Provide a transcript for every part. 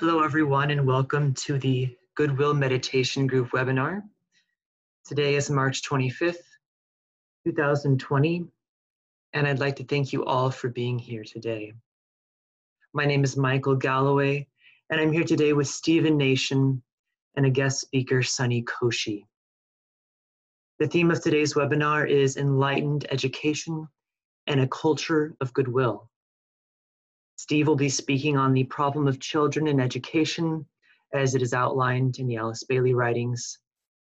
Hello, everyone, and welcome to the Goodwill Meditation Group webinar. Today is March 25th, 2020, and I'd like to thank you all for being here today. My name is Michael Galloway, and I'm here today with Stephen Nation and a guest speaker, Sunny Koshi. The theme of today's webinar is Enlightened Education and a Culture of Goodwill. Steve will be speaking on the problem of children in education as it is outlined in the Alice Bailey writings.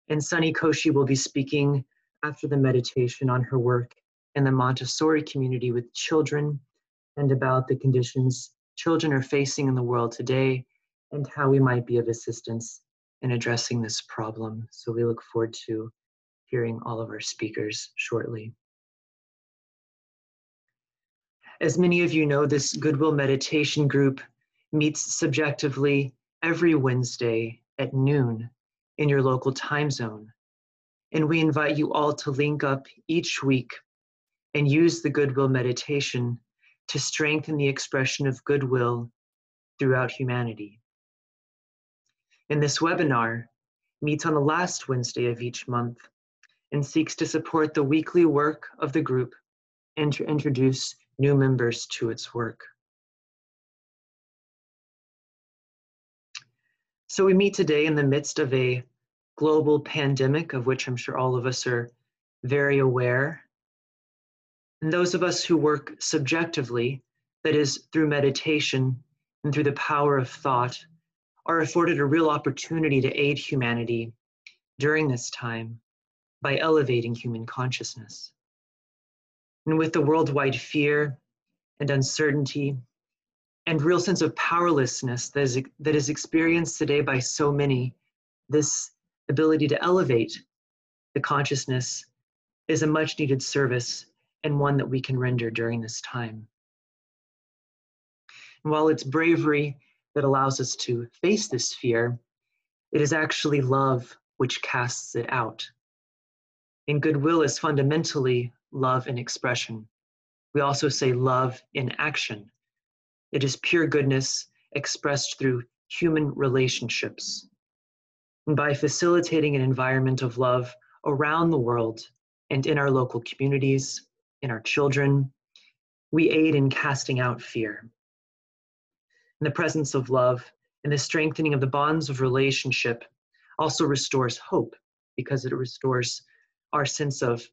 And Sunny Koshi will be speaking after the meditation on her work in the Montessori community with children and about the conditions children are facing in the world today and how we might be of assistance in addressing this problem. So we look forward to hearing all of our speakers shortly. As many of you know, this Goodwill Meditation Group meets subjectively every Wednesday at noon in your local time zone. And we invite you all to link up each week and use the Goodwill Meditation to strengthen the expression of goodwill throughout humanity. And this webinar, meets on the last Wednesday of each month and seeks to support the weekly work of the group and to introduce new members to its work. So we meet today in the midst of a global pandemic, of which I'm sure all of us are very aware. And those of us who work subjectively, that is, through meditation and through the power of thought, are afforded a real opportunity to aid humanity during this time by elevating human consciousness. And with the worldwide fear and uncertainty and real sense of powerlessness that is, that is experienced today by so many, this ability to elevate the consciousness is a much needed service and one that we can render during this time. And while it's bravery that allows us to face this fear, it is actually love which casts it out. And goodwill is fundamentally love in expression. We also say love in action. It is pure goodness expressed through human relationships. And by facilitating an environment of love around the world and in our local communities, in our children, we aid in casting out fear. In the presence of love and the strengthening of the bonds of relationship also restores hope because it restores our sense of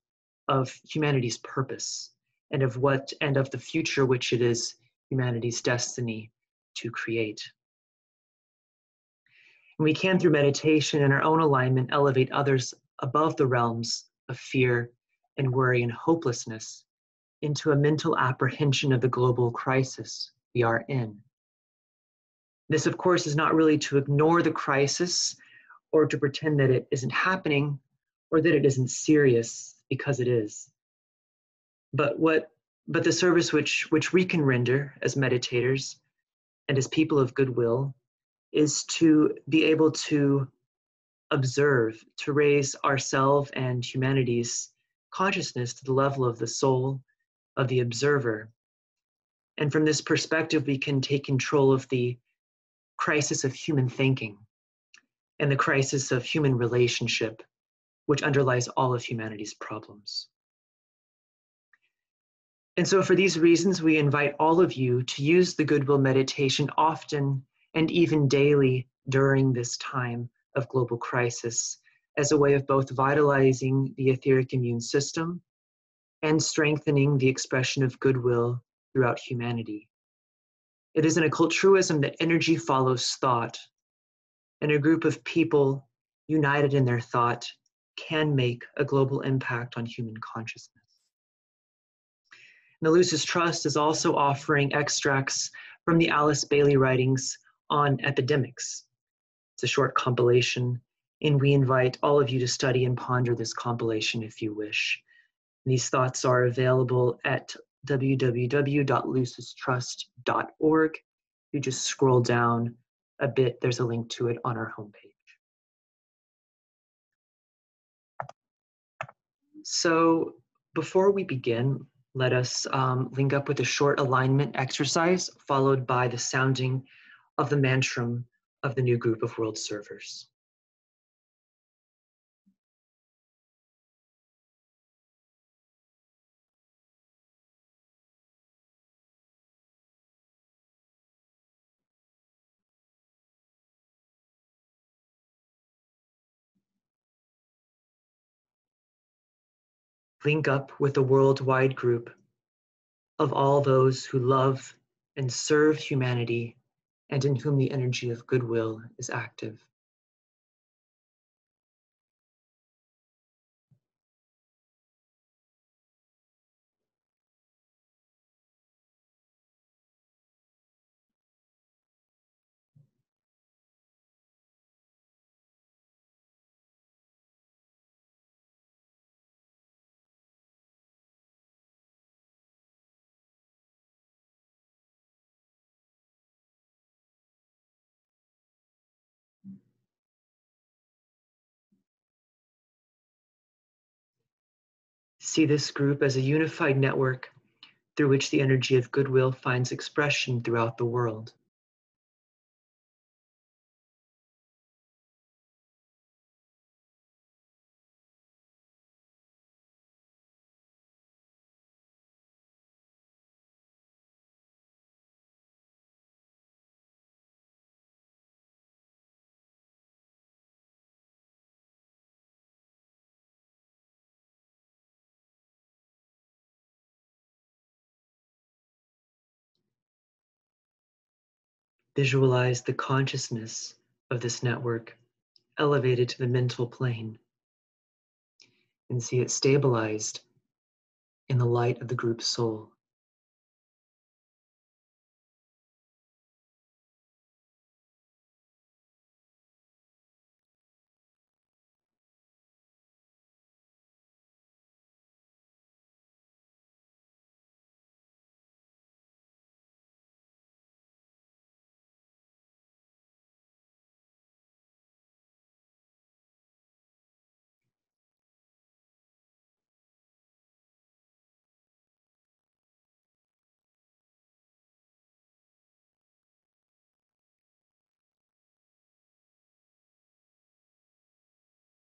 of humanity's purpose and of what and of the future which it is humanity's destiny to create. And we can, through meditation and our own alignment, elevate others above the realms of fear and worry and hopelessness into a mental apprehension of the global crisis we are in. This, of course, is not really to ignore the crisis or to pretend that it isn't happening or that it isn't serious because it is. But what but the service which which we can render as meditators and as people of goodwill is to be able to observe, to raise ourselves and humanity's consciousness to the level of the soul of the observer. And from this perspective, we can take control of the crisis of human thinking and the crisis of human relationship which underlies all of humanity's problems. And so, for these reasons, we invite all of you to use the Goodwill Meditation often and even daily during this time of global crisis as a way of both vitalizing the etheric immune system and strengthening the expression of goodwill throughout humanity. It is an occult truism that energy follows thought, and a group of people united in their thought can make a global impact on human consciousness. The Lucis Trust is also offering extracts from the Alice Bailey writings on epidemics. It's a short compilation, and we invite all of you to study and ponder this compilation if you wish. These thoughts are available at www.lucistrust.org. You just scroll down a bit, there's a link to it on our homepage. So before we begin, let us um, link up with a short alignment exercise followed by the sounding of the mantram of the new group of world servers. Link up with the worldwide group of all those who love and serve humanity and in whom the energy of goodwill is active. See this group as a unified network through which the energy of goodwill finds expression throughout the world. Visualize the consciousness of this network elevated to the mental plane and see it stabilized in the light of the group soul.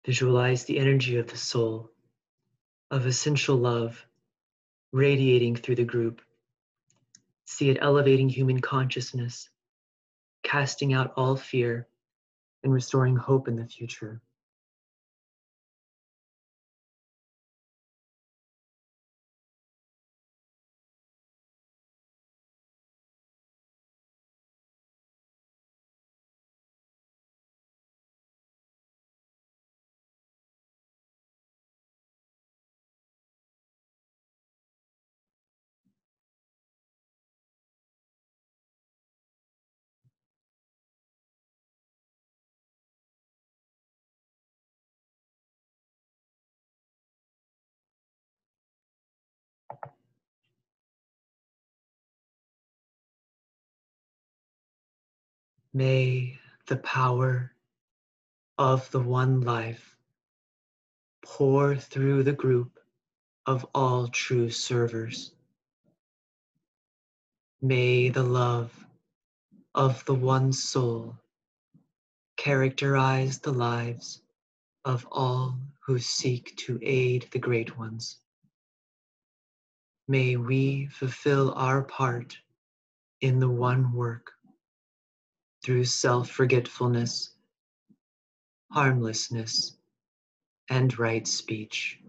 Visualize the energy of the soul, of essential love, radiating through the group. See it elevating human consciousness, casting out all fear, and restoring hope in the future. May the power of the one life pour through the group of all true servers. May the love of the one soul characterize the lives of all who seek to aid the great ones. May we fulfill our part in the one work through self forgetfulness, harmlessness, and right speech.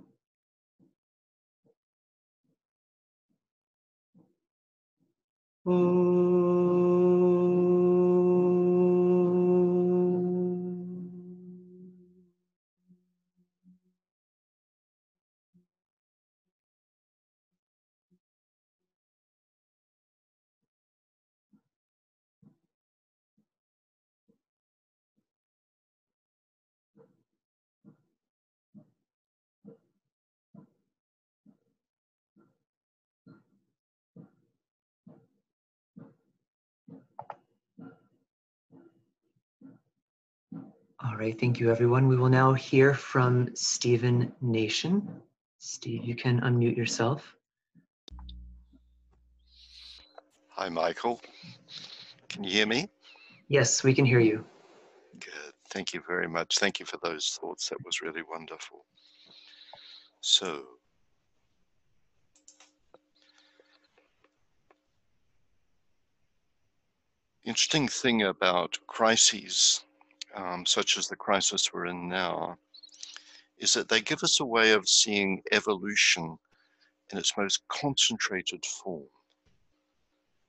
All right, thank you everyone. We will now hear from Stephen Nation. Steve, you can unmute yourself. Hi, Michael. Can you hear me? Yes, we can hear you. Good. Thank you very much. Thank you for those thoughts. That was really wonderful. So, interesting thing about crises, um, such as the crisis we're in now, is that they give us a way of seeing evolution in its most concentrated form.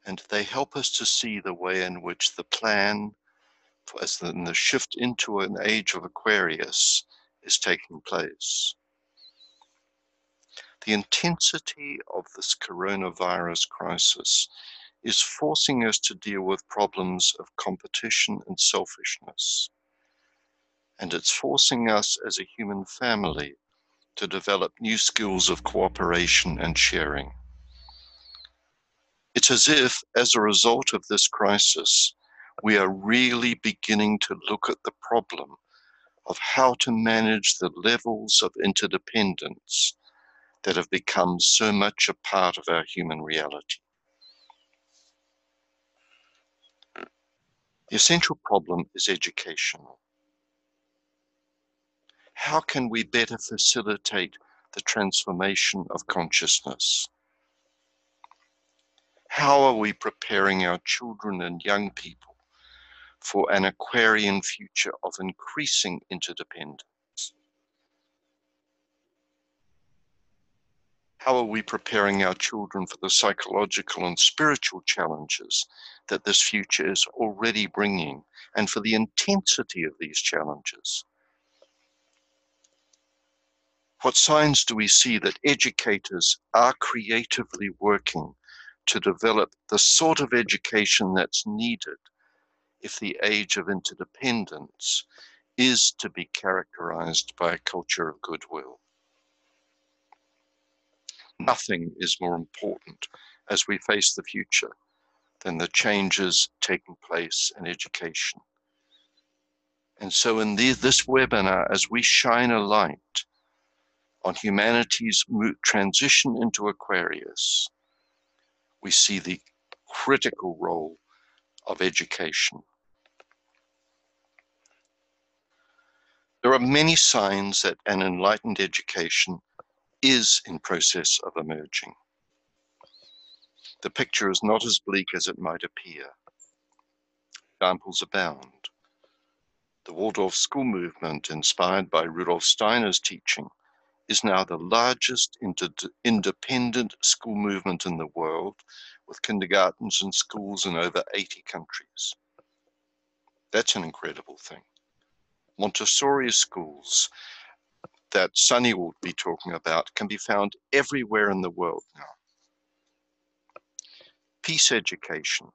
And they help us to see the way in which the plan, as in the shift into an age of Aquarius, is taking place. The intensity of this coronavirus crisis is forcing us to deal with problems of competition and selfishness. And it's forcing us as a human family to develop new skills of cooperation and sharing. It's as if, as a result of this crisis, we are really beginning to look at the problem of how to manage the levels of interdependence that have become so much a part of our human reality. The essential problem is educational. How can we better facilitate the transformation of consciousness? How are we preparing our children and young people for an Aquarian future of increasing interdependence? How are we preparing our children for the psychological and spiritual challenges that this future is already bringing and for the intensity of these challenges? What signs do we see that educators are creatively working to develop the sort of education that's needed if the age of interdependence is to be characterized by a culture of goodwill? Nothing is more important as we face the future than the changes taking place in education. And so, in the, this webinar, as we shine a light on humanity's transition into Aquarius, we see the critical role of education. There are many signs that an enlightened education is in process of emerging. The picture is not as bleak as it might appear. Examples abound. The Waldorf school movement, inspired by Rudolf Steiner's teaching, is now the largest independent school movement in the world, with kindergartens and schools in over 80 countries. That's an incredible thing. Montessori schools that Sunny will be talking about can be found everywhere in the world now. Peace education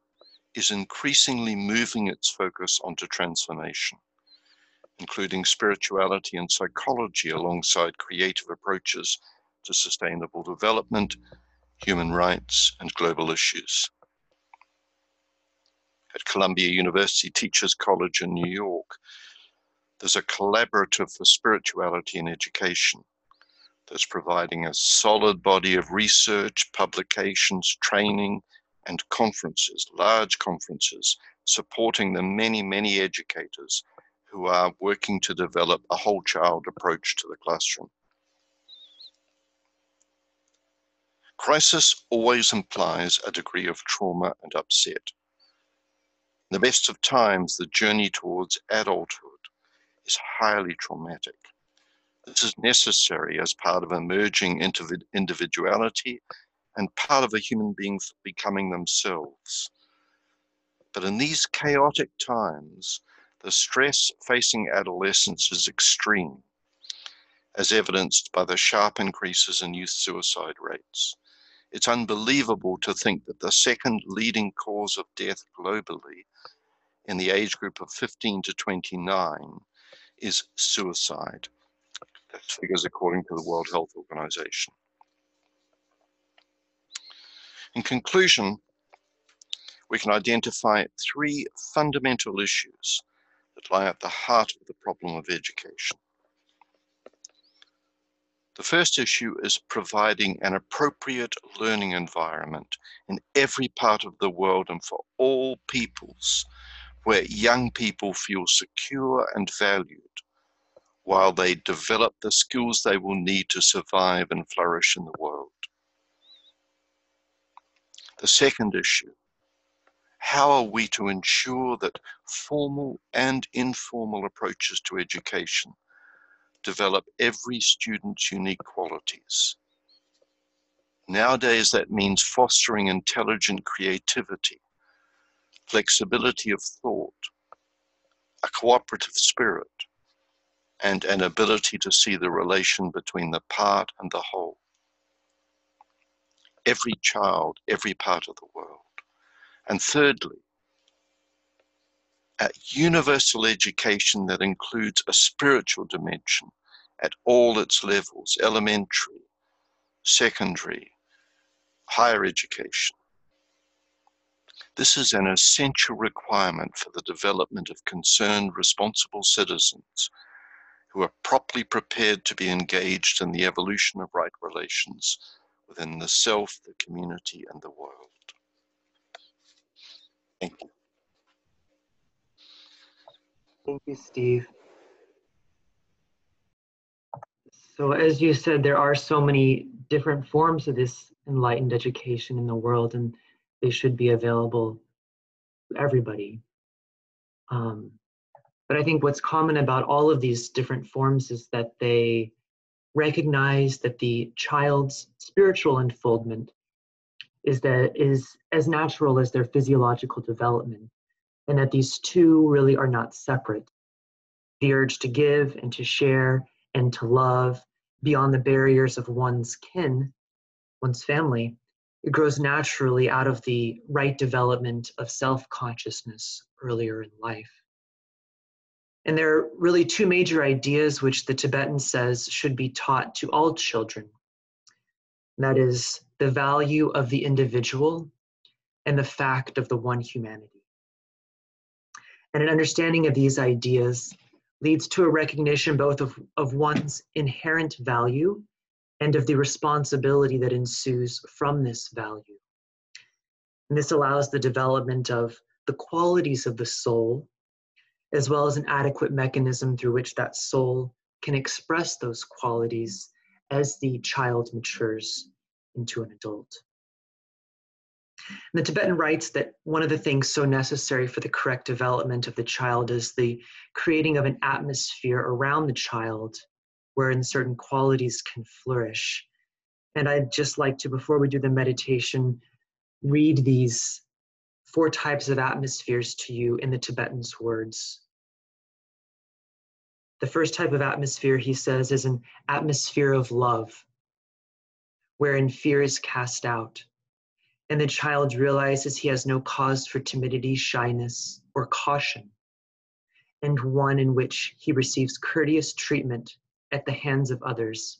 is increasingly moving its focus onto transformation including spirituality and psychology alongside creative approaches to sustainable development, human rights, and global issues. At Columbia University Teachers College in New York, there's a collaborative for spirituality and education that's providing a solid body of research, publications, training, and conferences, large conferences, supporting the many, many educators who are working to develop a whole child approach to the classroom. Crisis always implies a degree of trauma and upset. In the best of times, the journey towards adulthood is highly traumatic. This is necessary as part of emerging individuality and part of a human being becoming themselves. But in these chaotic times, the stress facing adolescents is extreme, as evidenced by the sharp increases in youth suicide rates. It's unbelievable to think that the second leading cause of death globally in the age group of 15 to 29 is suicide. That's figures according to the World Health Organization. In conclusion, we can identify three fundamental issues that lie at the heart of the problem of education. The first issue is providing an appropriate learning environment in every part of the world and for all peoples, where young people feel secure and valued while they develop the skills they will need to survive and flourish in the world. The second issue how are we to ensure that formal and informal approaches to education develop every student's unique qualities? Nowadays, that means fostering intelligent creativity, flexibility of thought, a cooperative spirit, and an ability to see the relation between the part and the whole. Every child, every part of the world. And thirdly, a universal education that includes a spiritual dimension at all its levels elementary, secondary, higher education. This is an essential requirement for the development of concerned, responsible citizens who are properly prepared to be engaged in the evolution of right relations within the self, the community, and the world. Thank you. Thank you, Steve. So, as you said, there are so many different forms of this enlightened education in the world, and they should be available to everybody. Um, but I think what's common about all of these different forms is that they recognize that the child's spiritual unfoldment is that is as natural as their physiological development and that these two really are not separate the urge to give and to share and to love beyond the barriers of one's kin one's family it grows naturally out of the right development of self-consciousness earlier in life and there are really two major ideas which the Tibetan says should be taught to all children. that is the value of the individual and the fact of the one humanity. And an understanding of these ideas leads to a recognition both of, of one's inherent value and of the responsibility that ensues from this value. And this allows the development of the qualities of the soul as well as an adequate mechanism through which that soul can express those qualities as the child matures into an adult. And the Tibetan writes that one of the things so necessary for the correct development of the child is the creating of an atmosphere around the child wherein certain qualities can flourish. And I'd just like to, before we do the meditation, read these four types of atmospheres to you in the Tibetan's words. The first type of atmosphere, he says, is an atmosphere of love, wherein fear is cast out, and the child realizes he has no cause for timidity, shyness, or caution, and one in which he receives courteous treatment at the hands of others,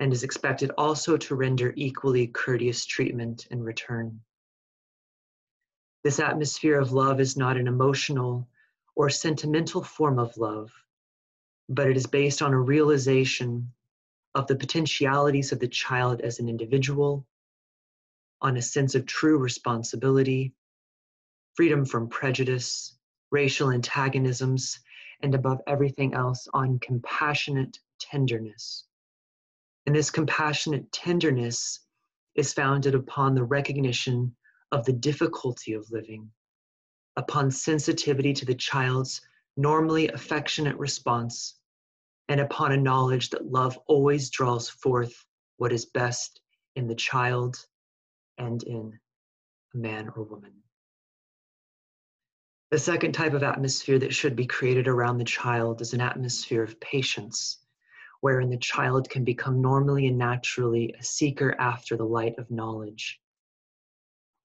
and is expected also to render equally courteous treatment in return. This atmosphere of love is not an emotional or sentimental form of love but it is based on a realization of the potentialities of the child as an individual, on a sense of true responsibility, freedom from prejudice, racial antagonisms, and above everything else, on compassionate tenderness. And this compassionate tenderness is founded upon the recognition of the difficulty of living, upon sensitivity to the child's normally affectionate response, and upon a knowledge that love always draws forth what is best in the child and in a man or woman. The second type of atmosphere that should be created around the child is an atmosphere of patience, wherein the child can become normally and naturally a seeker after the light of knowledge,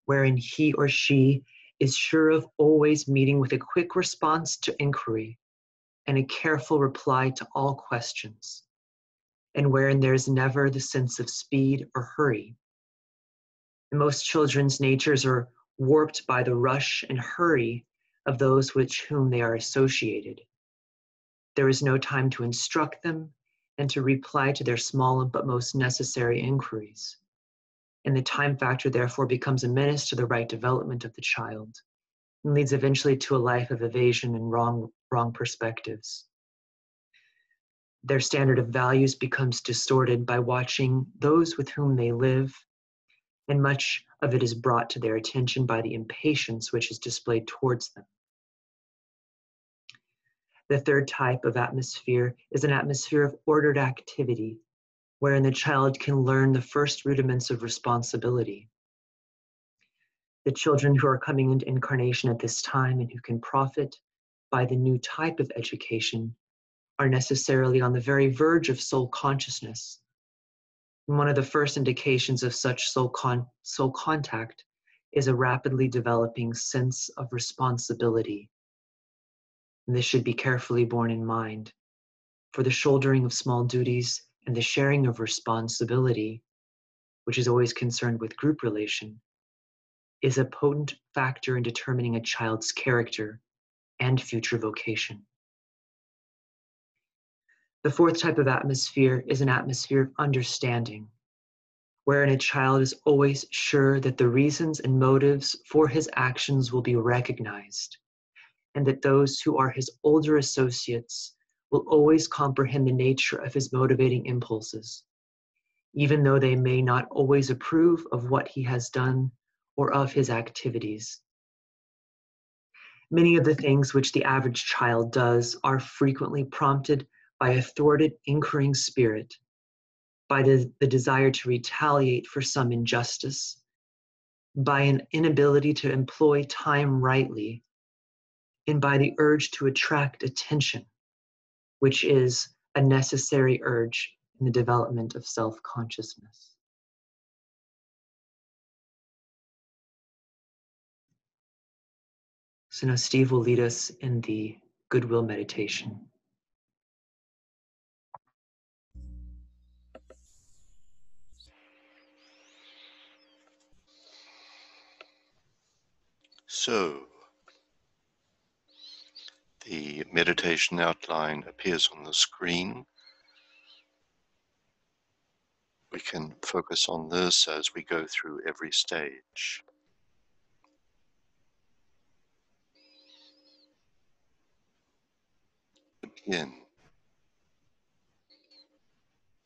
wherein he or she is sure of always meeting with a quick response to inquiry and a careful reply to all questions, and wherein there is never the sense of speed or hurry. And most children's natures are warped by the rush and hurry of those with whom they are associated. There is no time to instruct them and to reply to their small but most necessary inquiries and the time factor therefore becomes a menace to the right development of the child, and leads eventually to a life of evasion and wrong, wrong perspectives. Their standard of values becomes distorted by watching those with whom they live, and much of it is brought to their attention by the impatience which is displayed towards them. The third type of atmosphere is an atmosphere of ordered activity, wherein the child can learn the first rudiments of responsibility. The children who are coming into incarnation at this time and who can profit by the new type of education are necessarily on the very verge of soul consciousness. And one of the first indications of such soul, con- soul contact is a rapidly developing sense of responsibility. And this should be carefully borne in mind, for the shouldering of small duties and the sharing of responsibility, which is always concerned with group relation, is a potent factor in determining a child's character and future vocation. The fourth type of atmosphere is an atmosphere of understanding, wherein a child is always sure that the reasons and motives for his actions will be recognized, and that those who are his older associates will always comprehend the nature of his motivating impulses, even though they may not always approve of what he has done or of his activities. Many of the things which the average child does are frequently prompted by a thwarted, incurring spirit, by the, the desire to retaliate for some injustice, by an inability to employ time rightly, and by the urge to attract attention, which is a necessary urge in the development of self consciousness. So now Steve will lead us in the goodwill meditation. So, the meditation outline appears on the screen. We can focus on this as we go through every stage. Begin.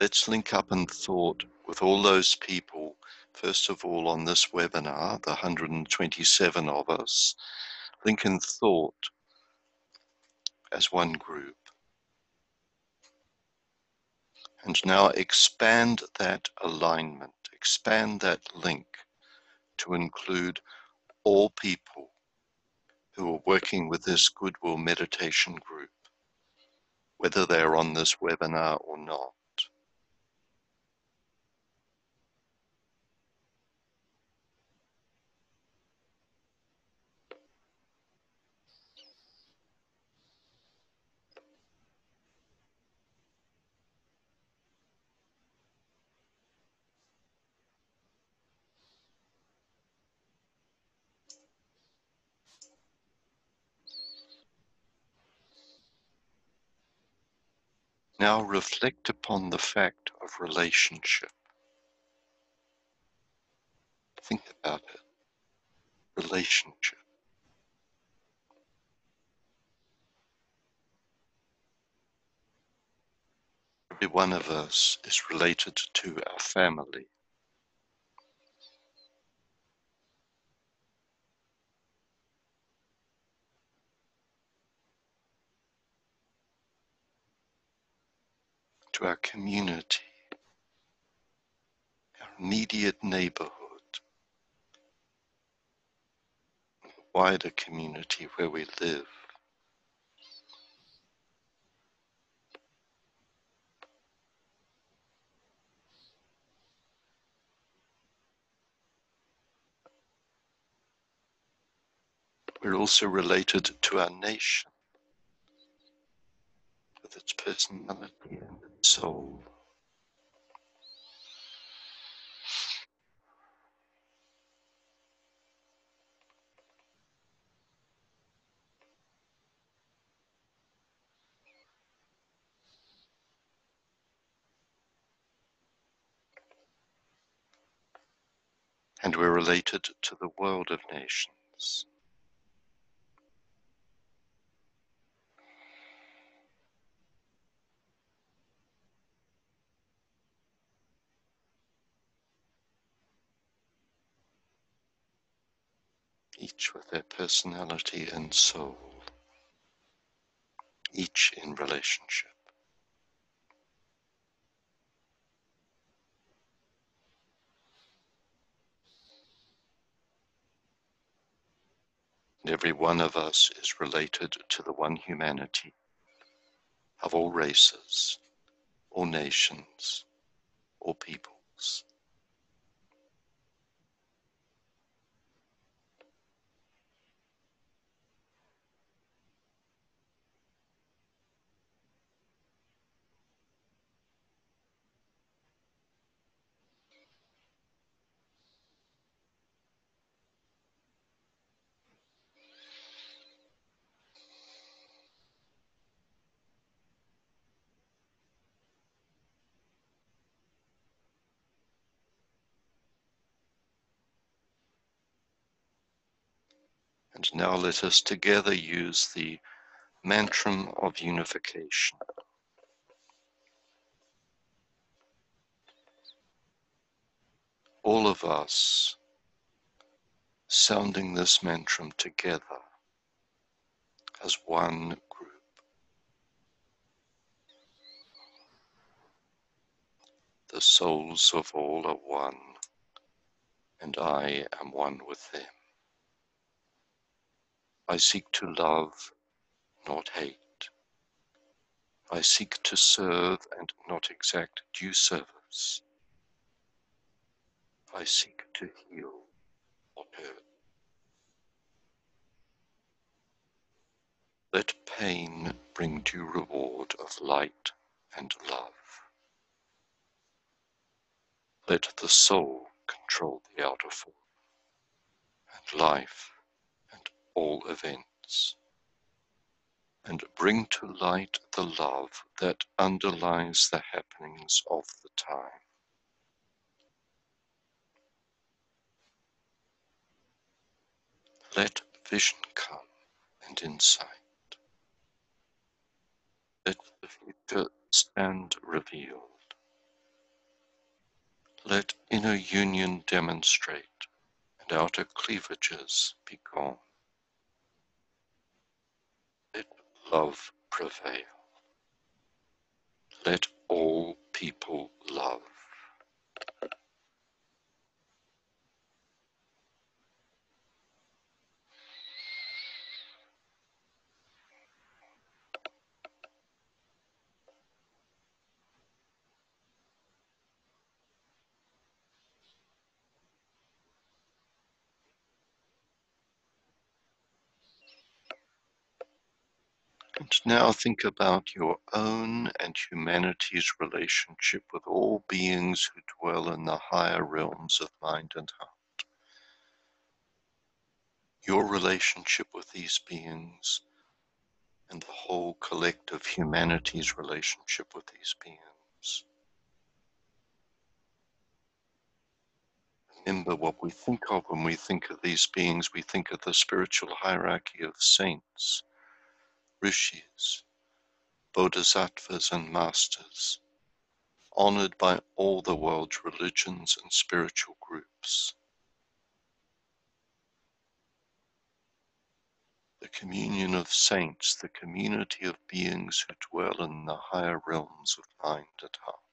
Let's link up in thought with all those people first of all on this webinar, the 127 of us, link in thought as one group. And now expand that alignment, expand that link to include all people who are working with this Goodwill Meditation group, whether they're on this webinar or not. Now reflect upon the fact of relationship. Think about it. Relationship. Every one of us is related to our family. To our community, our immediate neighborhood, wider community where we live. We're also related to our nation with its personality and soul. And we're related to the world of nations. Each with their personality and soul, each in relationship. And every one of us is related to the one humanity of all races, all nations, all peoples. Now let us together use the mantram of unification. All of us sounding this mantram together as one group. The souls of all are one, and I am one with them. I seek to love, not hate. I seek to serve and not exact due service. I seek to heal, not hurt. Let pain bring due reward of light and love. Let the soul control the outer form, and life all events and bring to light the love that underlies the happenings of the time. Let vision come and insight. Let the future stand revealed. Let inner union demonstrate and outer cleavages be gone. Love prevail. Let all people love. And now think about your own and humanity's relationship with all beings who dwell in the higher realms of mind and heart. Your relationship with these beings and the whole collective humanity's relationship with these beings. Remember what we think of when we think of these beings, we think of the spiritual hierarchy of saints rishis, bodhisattvas, and masters, honored by all the world's religions and spiritual groups. The communion of saints, the community of beings who dwell in the higher realms of mind and heart.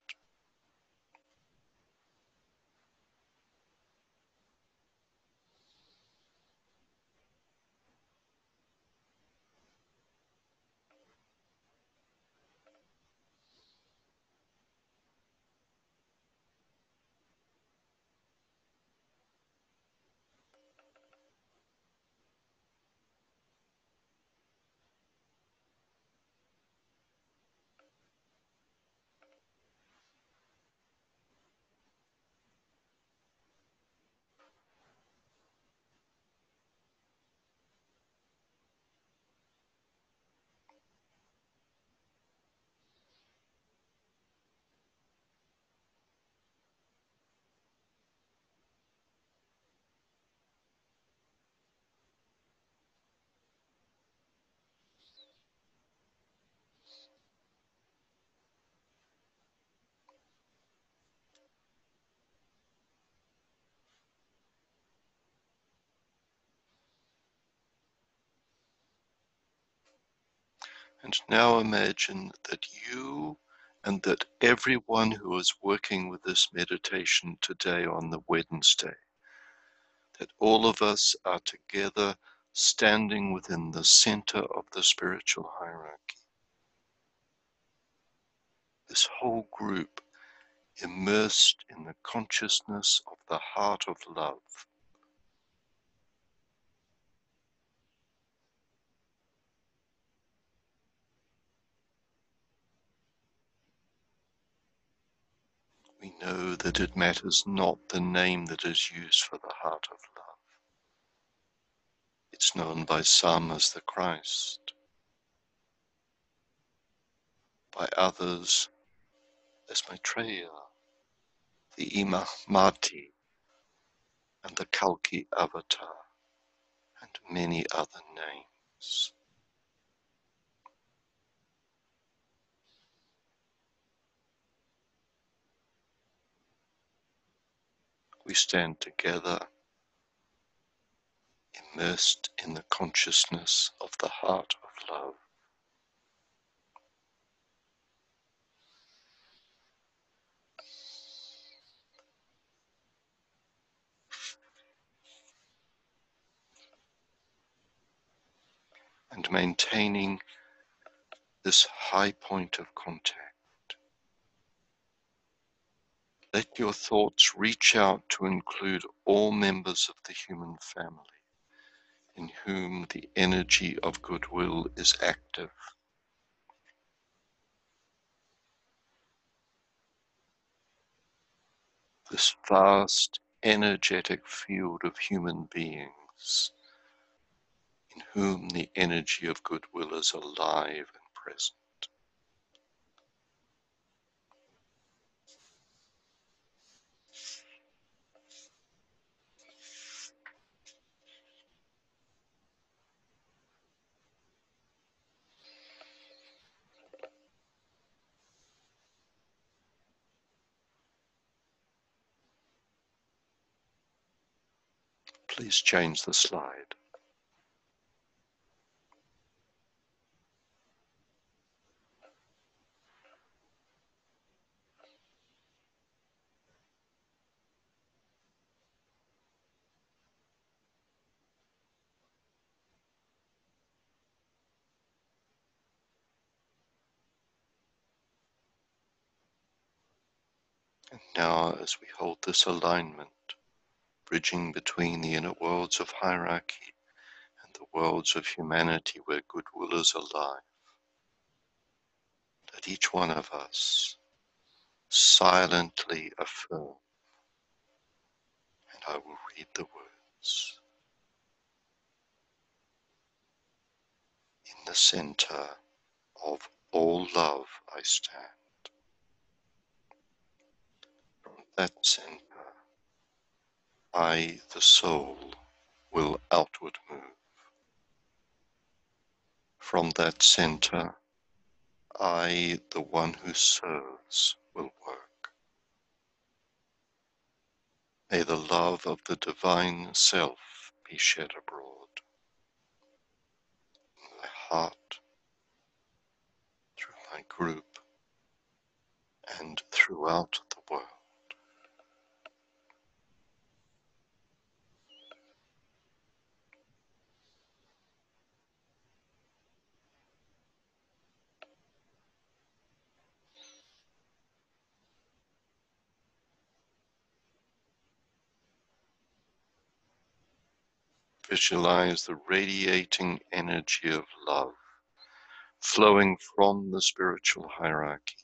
And now imagine that you and that everyone who is working with this meditation today on the Wednesday, that all of us are together standing within the center of the spiritual hierarchy. This whole group immersed in the consciousness of the heart of love. We know that it matters not the name that is used for the heart of love. It's known by some as the Christ, by others as Maitreya, the Imam Mahdi, and the Kalki Avatar, and many other names. We stand together, immersed in the consciousness of the heart of love. and maintaining this high point of contact. Let your thoughts reach out to include all members of the human family in whom the energy of goodwill is active. This vast energetic field of human beings in whom the energy of goodwill is alive and present. Please change the slide. Now, as we hold this alignment, bridging between the inner worlds of hierarchy and the worlds of humanity where goodwill is alive, let each one of us silently affirm, and I will read the words. In the center of all love I stand. From that center, I, the soul, will outward move. From that center, I, the one who serves, will work. May the love of the divine self be shed abroad in my heart, through my group, and throughout the world. Visualize the radiating energy of love flowing from the spiritual hierarchy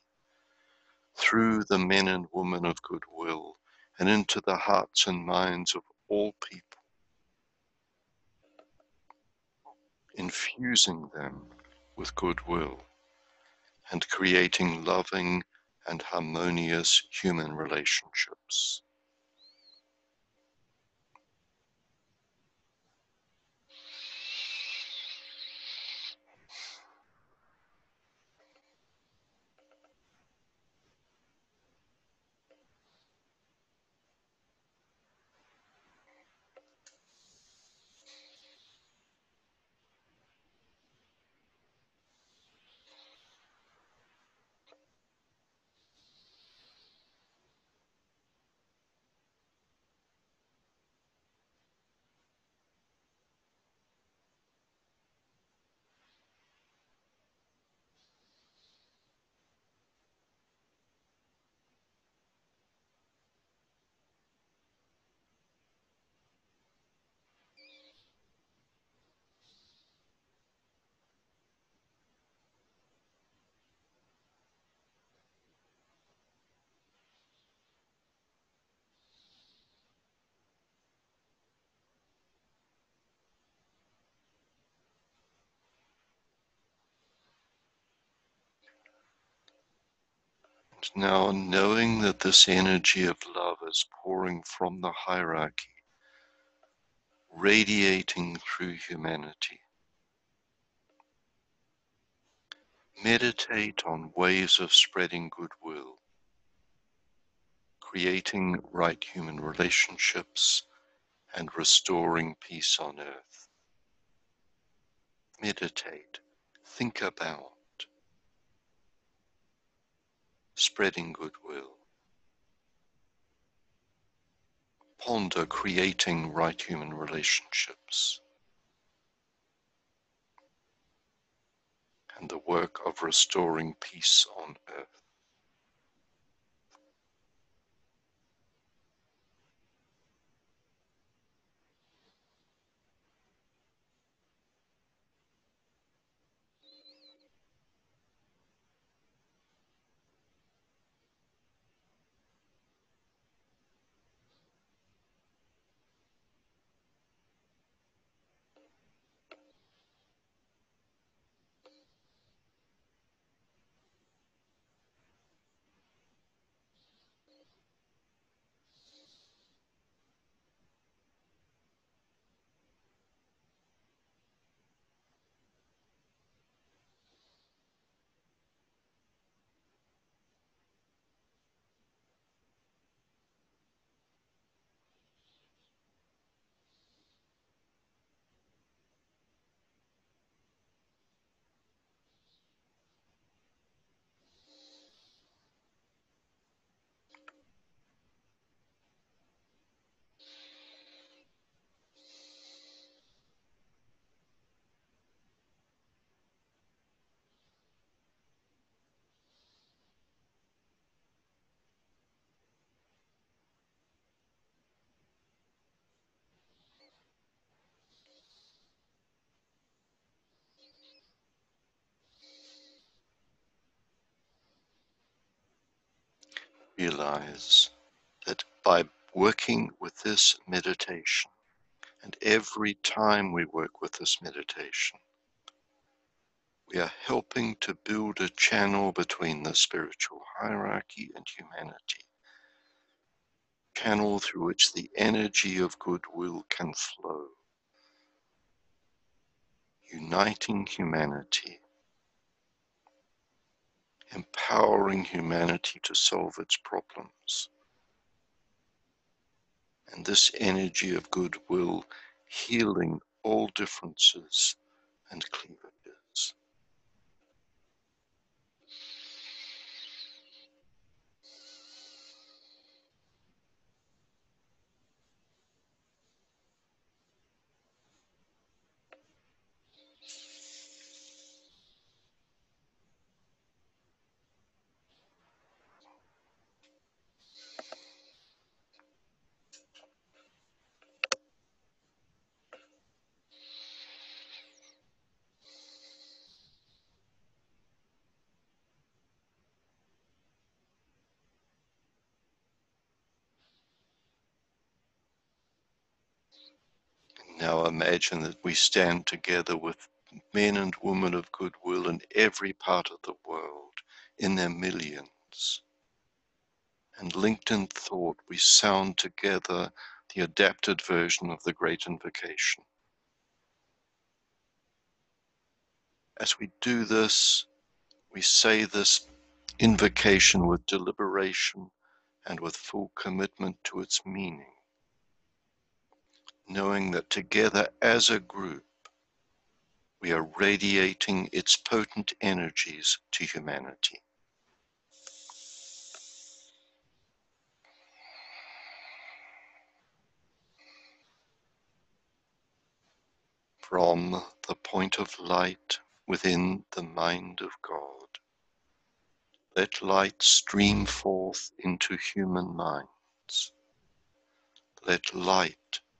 through the men and women of goodwill and into the hearts and minds of all people, infusing them with goodwill and creating loving and harmonious human relationships. And now, knowing that this energy of love is pouring from the hierarchy, radiating through humanity, meditate on ways of spreading goodwill, creating right human relationships, and restoring peace on earth. Meditate, think about spreading goodwill. Ponder creating right human relationships. And the work of restoring peace on earth. Realize that by working with this meditation, and every time we work with this meditation, we are helping to build a channel between the spiritual hierarchy and humanity. Channel through which the energy of goodwill can flow, uniting humanity empowering humanity to solve its problems. And this energy of goodwill healing all differences and cleavages. Now imagine that we stand together with men and women of goodwill in every part of the world, in their millions. And linked in thought, we sound together the adapted version of the Great Invocation. As we do this, we say this invocation with deliberation and with full commitment to its meaning knowing that together as a group, we are radiating its potent energies to humanity. From the point of light within the mind of God, let light stream forth into human minds. Let light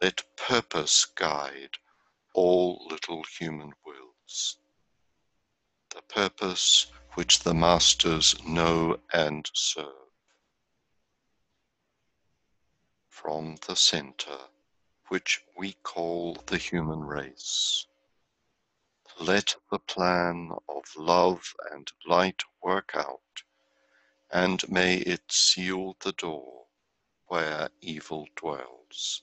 Let purpose guide all little human wills, the purpose which the masters know and serve. From the center, which we call the human race, let the plan of love and light work out, and may it seal the door where evil dwells.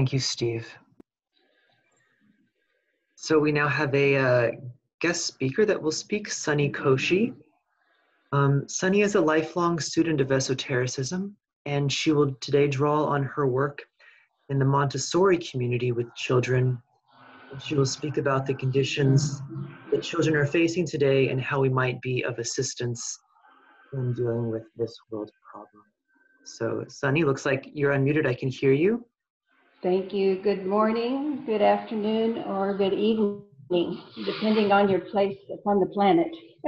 Thank you, Steve. So we now have a uh, guest speaker that will speak, Sunny Koshy. Um, Sunny is a lifelong student of esotericism, and she will today draw on her work in the Montessori community with children. She will speak about the conditions that children are facing today and how we might be of assistance in dealing with this world problem. So, Sunny, looks like you're unmuted. I can hear you. Thank you. Good morning, good afternoon, or good evening, depending on your place upon the planet.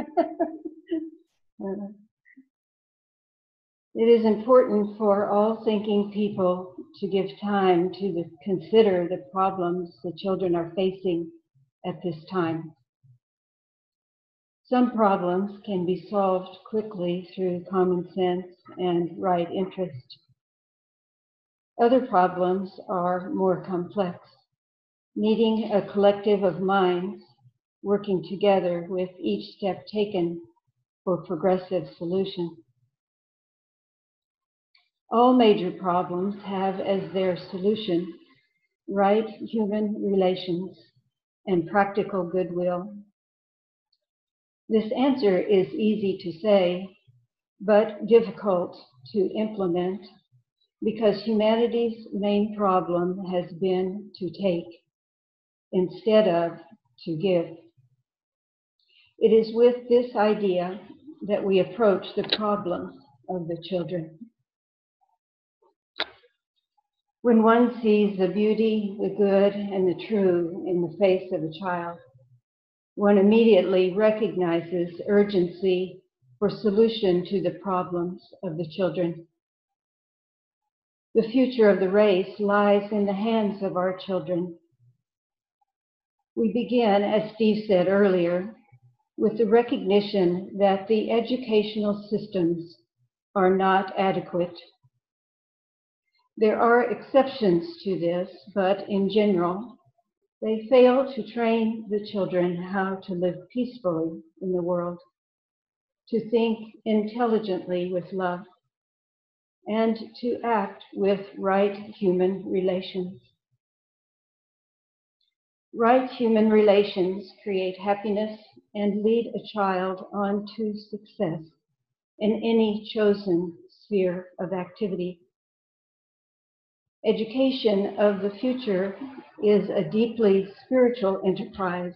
it is important for all thinking people to give time to the, consider the problems the children are facing at this time. Some problems can be solved quickly through common sense and right interest other problems are more complex, needing a collective of minds working together with each step taken for progressive solution. All major problems have as their solution right human relations and practical goodwill. This answer is easy to say, but difficult to implement because humanity's main problem has been to take instead of to give. It is with this idea that we approach the problem of the children. When one sees the beauty, the good, and the true in the face of a child, one immediately recognizes urgency for solution to the problems of the children. The future of the race lies in the hands of our children. We begin, as Steve said earlier, with the recognition that the educational systems are not adequate. There are exceptions to this, but in general, they fail to train the children how to live peacefully in the world, to think intelligently with love, and to act with right human relations. Right human relations create happiness and lead a child on to success in any chosen sphere of activity. Education of the future is a deeply spiritual enterprise,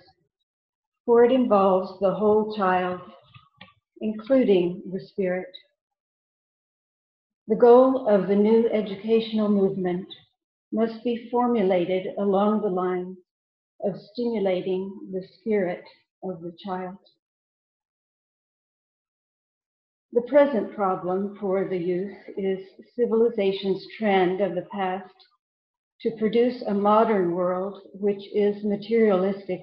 for it involves the whole child, including the spirit. The goal of the new educational movement must be formulated along the lines of stimulating the spirit of the child. The present problem for the youth is civilization's trend of the past to produce a modern world which is materialistic.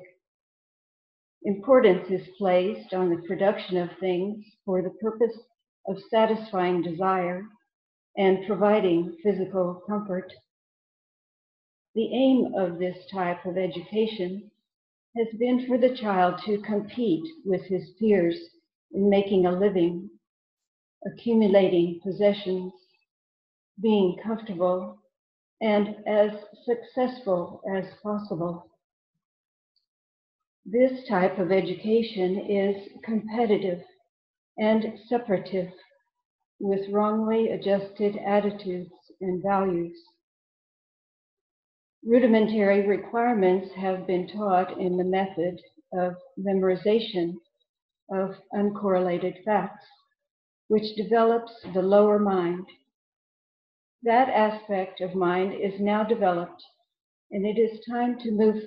Importance is placed on the production of things for the purpose of satisfying desire and providing physical comfort. The aim of this type of education has been for the child to compete with his peers in making a living, accumulating possessions, being comfortable, and as successful as possible. This type of education is competitive and separative with wrongly adjusted attitudes and values. Rudimentary requirements have been taught in the method of memorization of uncorrelated facts, which develops the lower mind. That aspect of mind is now developed, and it is time to move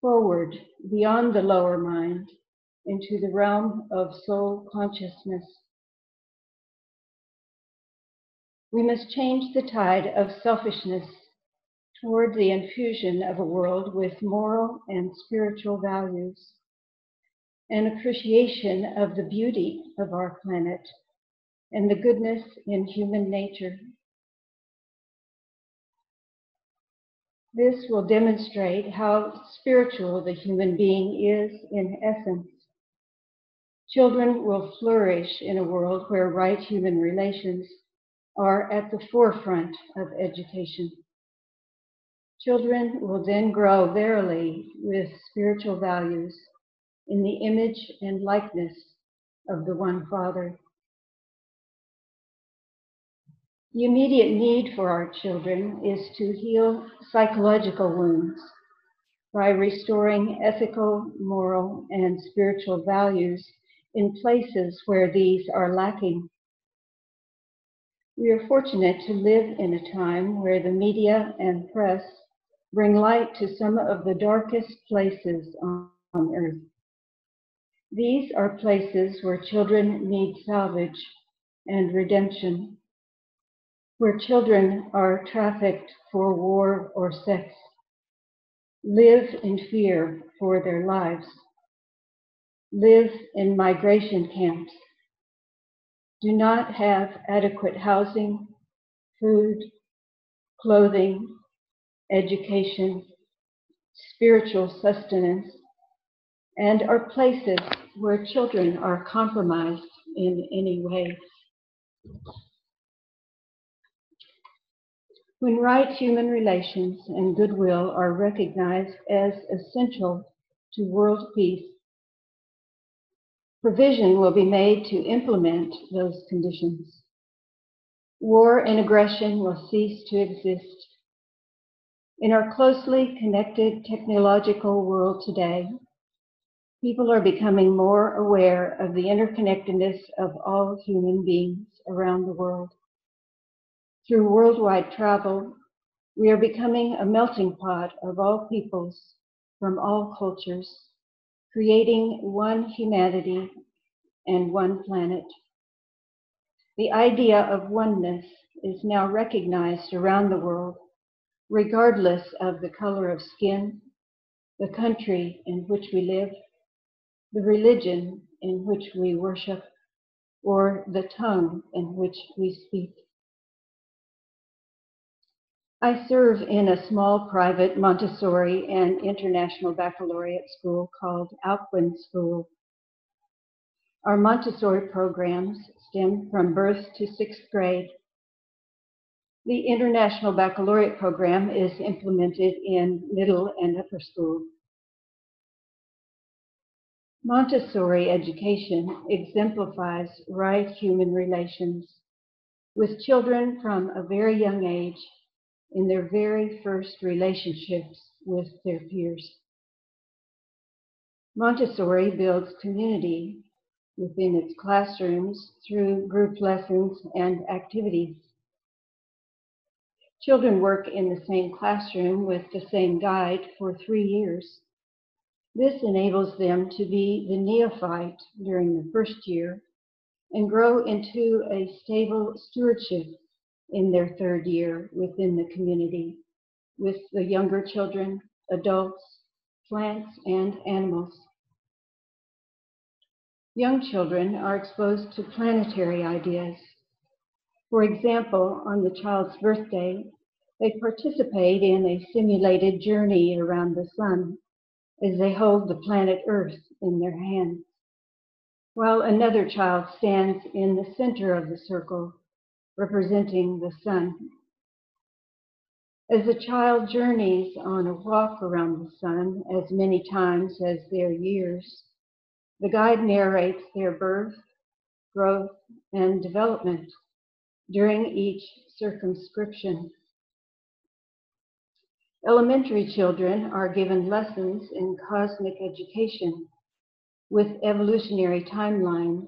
forward beyond the lower mind into the realm of soul consciousness. We must change the tide of selfishness toward the infusion of a world with moral and spiritual values, an appreciation of the beauty of our planet and the goodness in human nature. This will demonstrate how spiritual the human being is in essence. Children will flourish in a world where right human relations are at the forefront of education. Children will then grow verily with spiritual values in the image and likeness of the one Father. The immediate need for our children is to heal psychological wounds by restoring ethical, moral, and spiritual values in places where these are lacking. We are fortunate to live in a time where the media and press bring light to some of the darkest places on, earth. These are places where children need salvage and redemption, where children are trafficked for war or sex, live in fear for their lives, live in migration camps, do not have adequate housing, food, clothing, education, spiritual sustenance, and are places where children are compromised in any way. When right human relations and goodwill are recognized as essential to world peace, provision will be made to implement those conditions. War and aggression will cease to exist in our closely connected technological world today, people are becoming more aware of the interconnectedness of all human beings around the world. Through worldwide travel, we are becoming a melting pot of all peoples from all cultures, creating one humanity and one planet. The idea of oneness is now recognized around the world regardless of the color of skin, the country in which we live, the religion in which we worship, or the tongue in which we speak. I serve in a small private Montessori and international baccalaureate school called Alcuin School. Our Montessori programs stem from birth to sixth grade the International Baccalaureate Program is implemented in middle and upper school. Montessori education exemplifies right human relations with children from a very young age in their very first relationships with their peers. Montessori builds community within its classrooms through group lessons and activities Children work in the same classroom with the same guide for three years. This enables them to be the neophyte during the first year and grow into a stable stewardship in their third year within the community with the younger children, adults, plants, and animals. Young children are exposed to planetary ideas. For example, on the child's birthday, they participate in a simulated journey around the sun as they hold the planet Earth in their hands, while another child stands in the center of the circle, representing the sun. As the child journeys on a walk around the sun as many times as their years, the guide narrates their birth, growth, and development during each circumscription. Elementary children are given lessons in cosmic education with evolutionary timelines,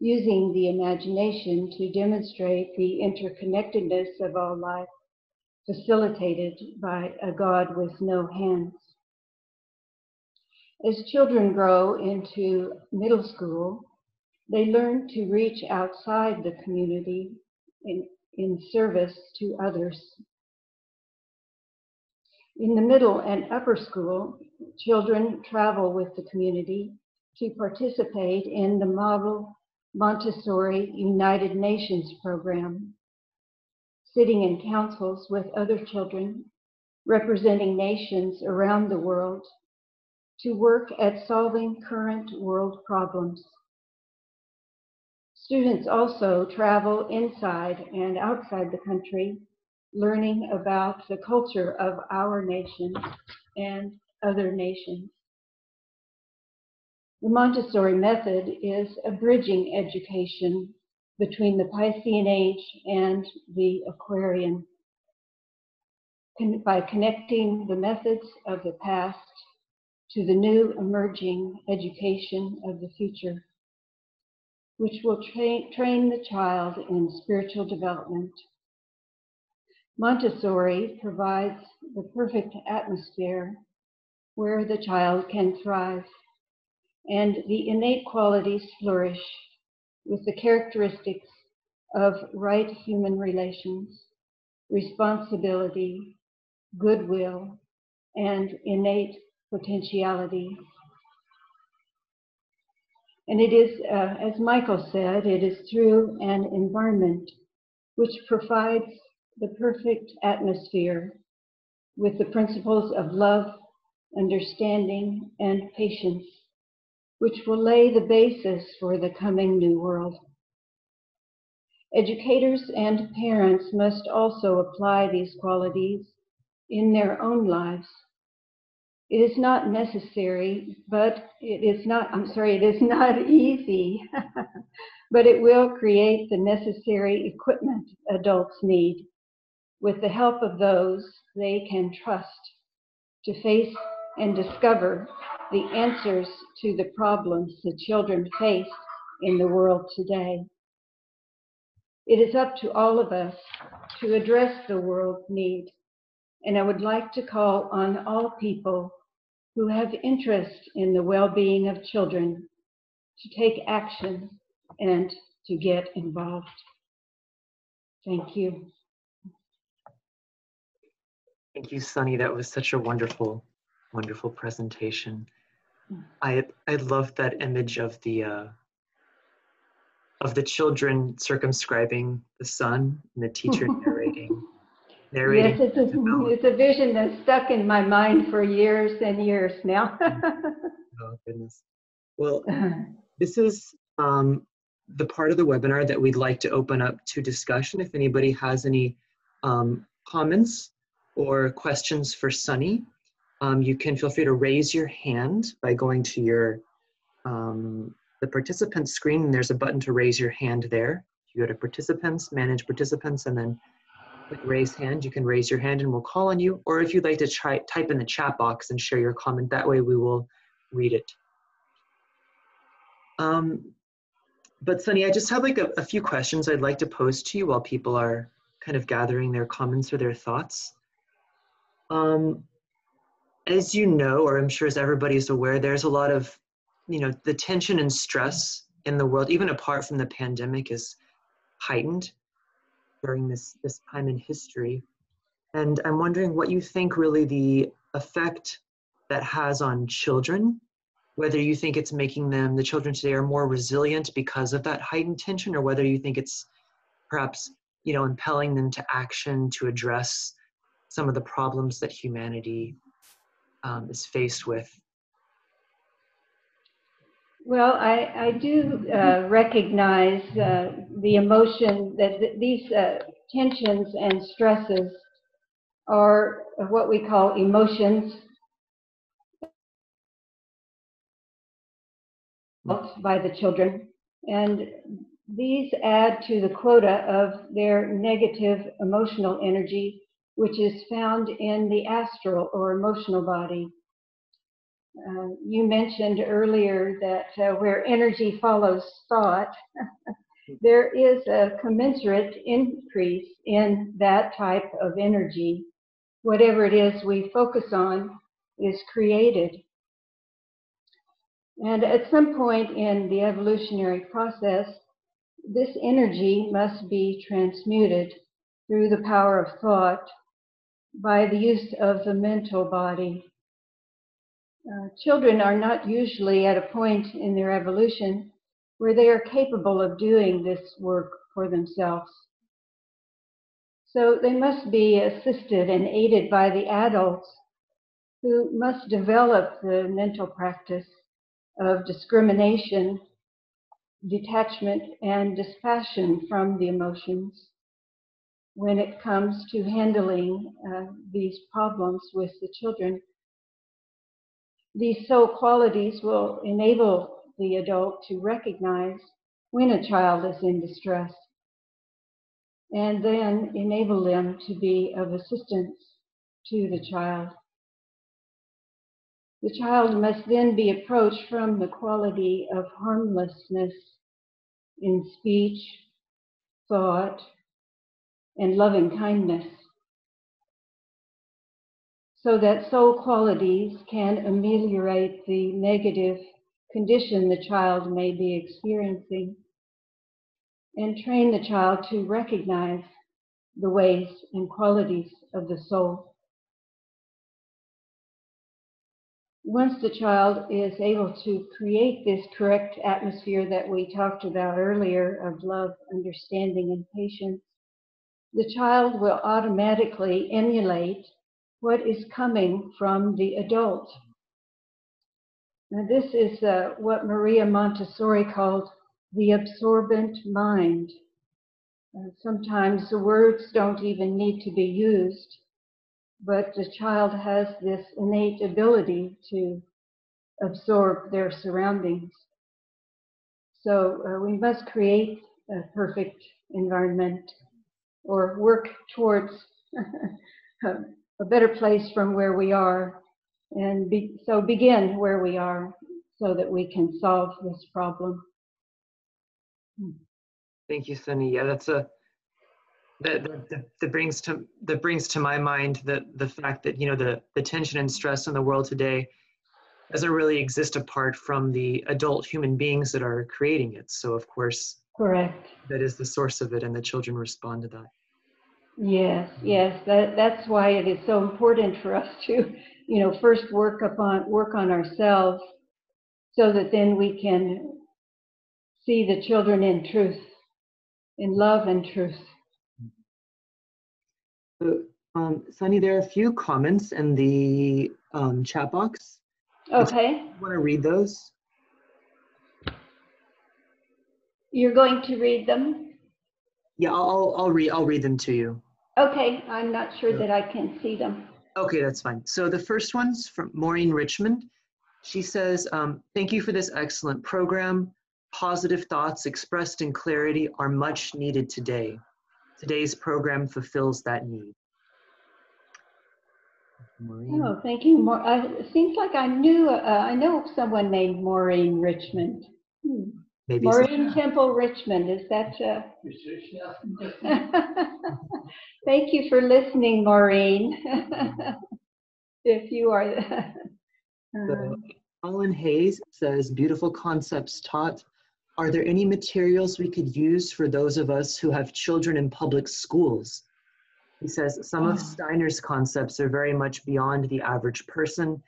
using the imagination to demonstrate the interconnectedness of all life, facilitated by a God with no hands. As children grow into middle school, they learn to reach outside the community in, in service to others. In the middle and upper school, children travel with the community to participate in the Model Montessori United Nations program, sitting in councils with other children representing nations around the world to work at solving current world problems. Students also travel inside and outside the country, learning about the culture of our nation and other nations. The Montessori method is a bridging education between the Piscean age and the Aquarian by connecting the methods of the past to the new emerging education of the future, which will tra- train the child in spiritual development. Montessori provides the perfect atmosphere where the child can thrive and the innate qualities flourish with the characteristics of right human relations, responsibility, goodwill, and innate potentiality. And it is, uh, as Michael said, it is through an environment which provides the perfect atmosphere with the principles of love, understanding, and patience, which will lay the basis for the coming new world. Educators and parents must also apply these qualities in their own lives it is not necessary, but it is not, I'm sorry, it is not easy, but it will create the necessary equipment adults need with the help of those they can trust to face and discover the answers to the problems the children face in the world today. It is up to all of us to address the world's need, and I would like to call on all people who have interest in the well-being of children to take action and to get involved. Thank you. Thank you, Sunny. That was such a wonderful, wonderful presentation. I I love that image of the uh, of the children circumscribing the sun and the teacher narrating narrating. Yes, it's a, it's a vision that's stuck in my mind for years and years now. oh, goodness. Well, this is um, the part of the webinar that we'd like to open up to discussion. If anybody has any um, comments or questions for Sunny, um, you can feel free to raise your hand by going to your um, the participant screen there's a button to raise your hand there. You go to participants, manage participants, and then click raise hand, you can raise your hand and we'll call on you. Or if you'd like to try, type in the chat box and share your comment, that way we will read it. Um, but Sunny, I just have like a, a few questions I'd like to pose to you while people are kind of gathering their comments or their thoughts. Um, as you know, or I'm sure as everybody's aware, there's a lot of, you know, the tension and stress in the world, even apart from the pandemic, is heightened during this this time in history. And I'm wondering what you think really the effect that has on children, whether you think it's making them, the children today are more resilient because of that heightened tension, or whether you think it's perhaps, you know, impelling them to action to address some of the problems that humanity um, is faced with. Well, I, I do uh, recognize uh, the emotion that th- these uh, tensions and stresses are what we call emotions by the children. And these add to the quota of their negative emotional energy, which is found in the astral or emotional body. Uh, you mentioned earlier that uh, where energy follows thought, there is a commensurate increase in that type of energy. Whatever it is we focus on is created. And at some point in the evolutionary process, this energy must be transmuted through the power of thought by the use of the mental body. Uh, children are not usually at a point in their evolution where they are capable of doing this work for themselves. So they must be assisted and aided by the adults who must develop the mental practice of discrimination, detachment, and dispassion from the emotions when it comes to handling uh, these problems with the children. These soul qualities will enable the adult to recognize when a child is in distress and then enable them to be of assistance to the child. The child must then be approached from the quality of harmlessness in speech, thought, and loving kindness, so that soul qualities can ameliorate the negative condition the child may be experiencing and train the child to recognize the ways and qualities of the soul. once the child is able to create this correct atmosphere that we talked about earlier of love, understanding, and patience, the child will automatically emulate what is coming from the adult. Now, this is uh, what Maria Montessori called the absorbent mind. Uh, sometimes the words don't even need to be used but the child has this innate ability to absorb their surroundings. So uh, we must create a perfect environment or work towards a better place from where we are and be, so begin where we are so that we can solve this problem. Hmm. Thank you, Sunny. Yeah, that's a that, that, that brings to that brings to my mind that the fact that you know the the tension and stress in the world today doesn't really exist apart from the adult human beings that are creating it. So of course, correct. That is the source of it, and the children respond to that. Yes, yes. That that's why it is so important for us to, you know, first work upon work on ourselves, so that then we can see the children in truth, in love and truth. So, um, Sunny, there are a few comments in the um, chat box. Okay. Want to read those? You're going to read them? Yeah, I'll I'll read I'll read them to you. Okay, I'm not sure that I can see them. Okay, that's fine. So the first one's from Maureen Richmond. She says, um, "Thank you for this excellent program. Positive thoughts expressed in clarity are much needed today. Today's program fulfills that need. Maureen. Oh, thank you. More, uh, it seems like I knew, uh, I know someone named Maureen Richmond. Hmm. Maybe. Maureen Temple Richmond, is that? Uh... Thank you for listening, Maureen. if you are. So, Alan Hayes says, beautiful concepts taught. Are there any materials we could use for those of us who have children in public schools? He says, some of Steiner's concepts are very much beyond the average person.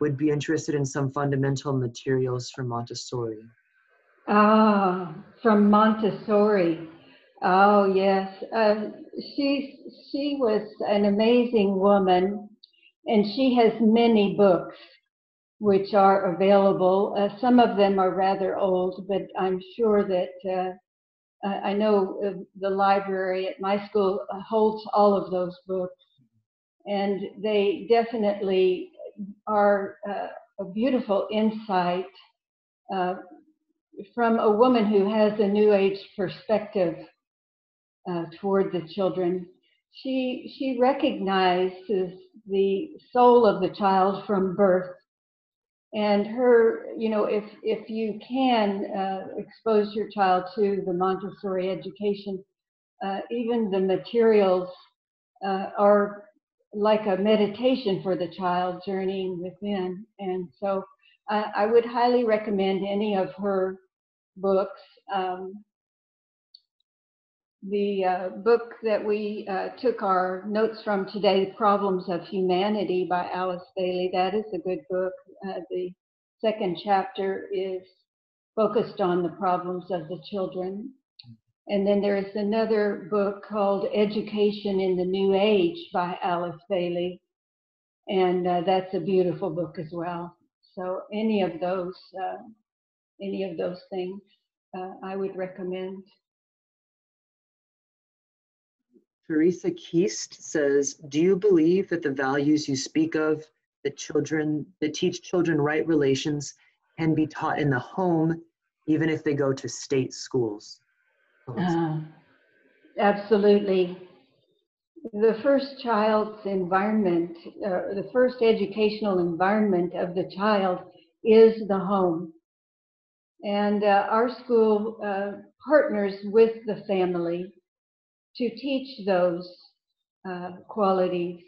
Would be interested in some fundamental materials from Montessori. Ah, from Montessori. Oh, yes. Uh, she, she was an amazing woman, and she has many books which are available. Uh, some of them are rather old, but I'm sure that uh, I know uh, the library at my school holds all of those books, and they definitely are uh, a beautiful insight uh, from a woman who has a new age perspective uh, toward the children. She she recognizes the soul of the child from birth and her you know if if you can uh, expose your child to the montessori education uh, even the materials uh, are like a meditation for the child journeying within and so i would highly recommend any of her books um, the uh, book that we uh, took our notes from today, Problems of Humanity by Alice Bailey, that is a good book. Uh, the second chapter is focused on the problems of the children. And then there is another book called Education in the New Age by Alice Bailey. And uh, that's a beautiful book as well. So any of those, uh, any of those things, uh, I would recommend. Teresa Keast says, do you believe that the values you speak of that children that teach children right relations can be taught in the home even if they go to state schools? Uh, absolutely. The first child's environment, uh, the first educational environment of the child is the home. And uh, our school uh, partners with the family to teach those uh, qualities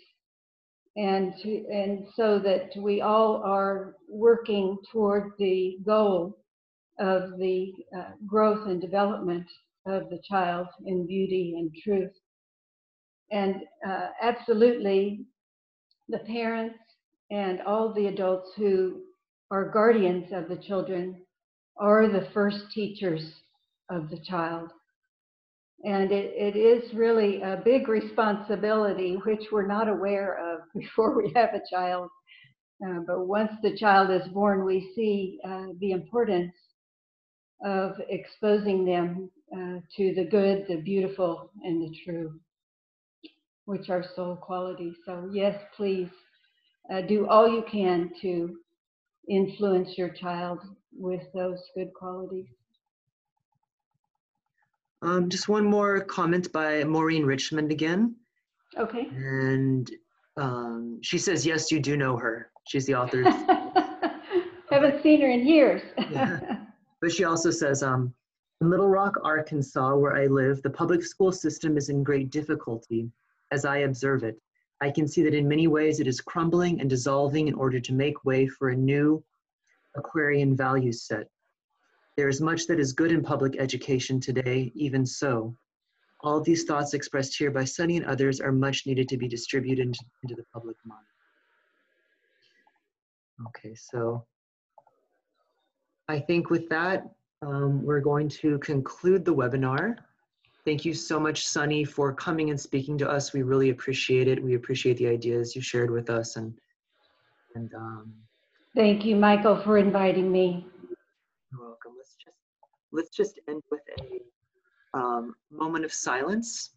and to, and so that we all are working toward the goal of the uh, growth and development of the child in beauty and truth. And uh, absolutely, the parents and all the adults who are guardians of the children are the first teachers of the child. And it, it is really a big responsibility, which we're not aware of before we have a child. Uh, but once the child is born, we see uh, the importance of exposing them uh, to the good, the beautiful, and the true, which are soul qualities. So, yes, please uh, do all you can to influence your child with those good qualities. Um, just one more comment by Maureen Richmond again. Okay. And um, she says, yes, you do know her. She's the author. Haven't seen her in years. yeah. But she also says, um, in Little Rock, Arkansas, where I live, the public school system is in great difficulty as I observe it. I can see that in many ways it is crumbling and dissolving in order to make way for a new Aquarian value set. There is much that is good in public education today, even so. All these thoughts expressed here by Sunny and others are much needed to be distributed into, into the public mind. Okay, so I think with that, um, we're going to conclude the webinar. Thank you so much, Sunny, for coming and speaking to us. We really appreciate it. We appreciate the ideas you shared with us. And, and um, Thank you, Michael, for inviting me. You're welcome. Let's just let's just end with a um, moment of silence.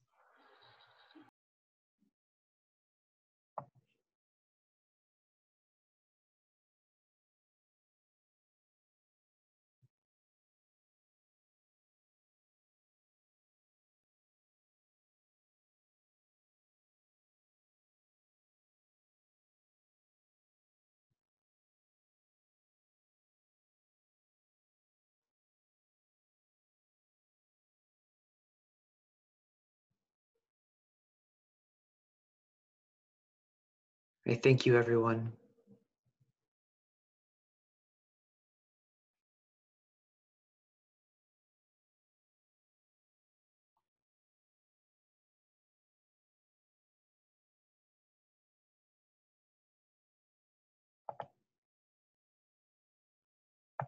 Right, thank you, everyone.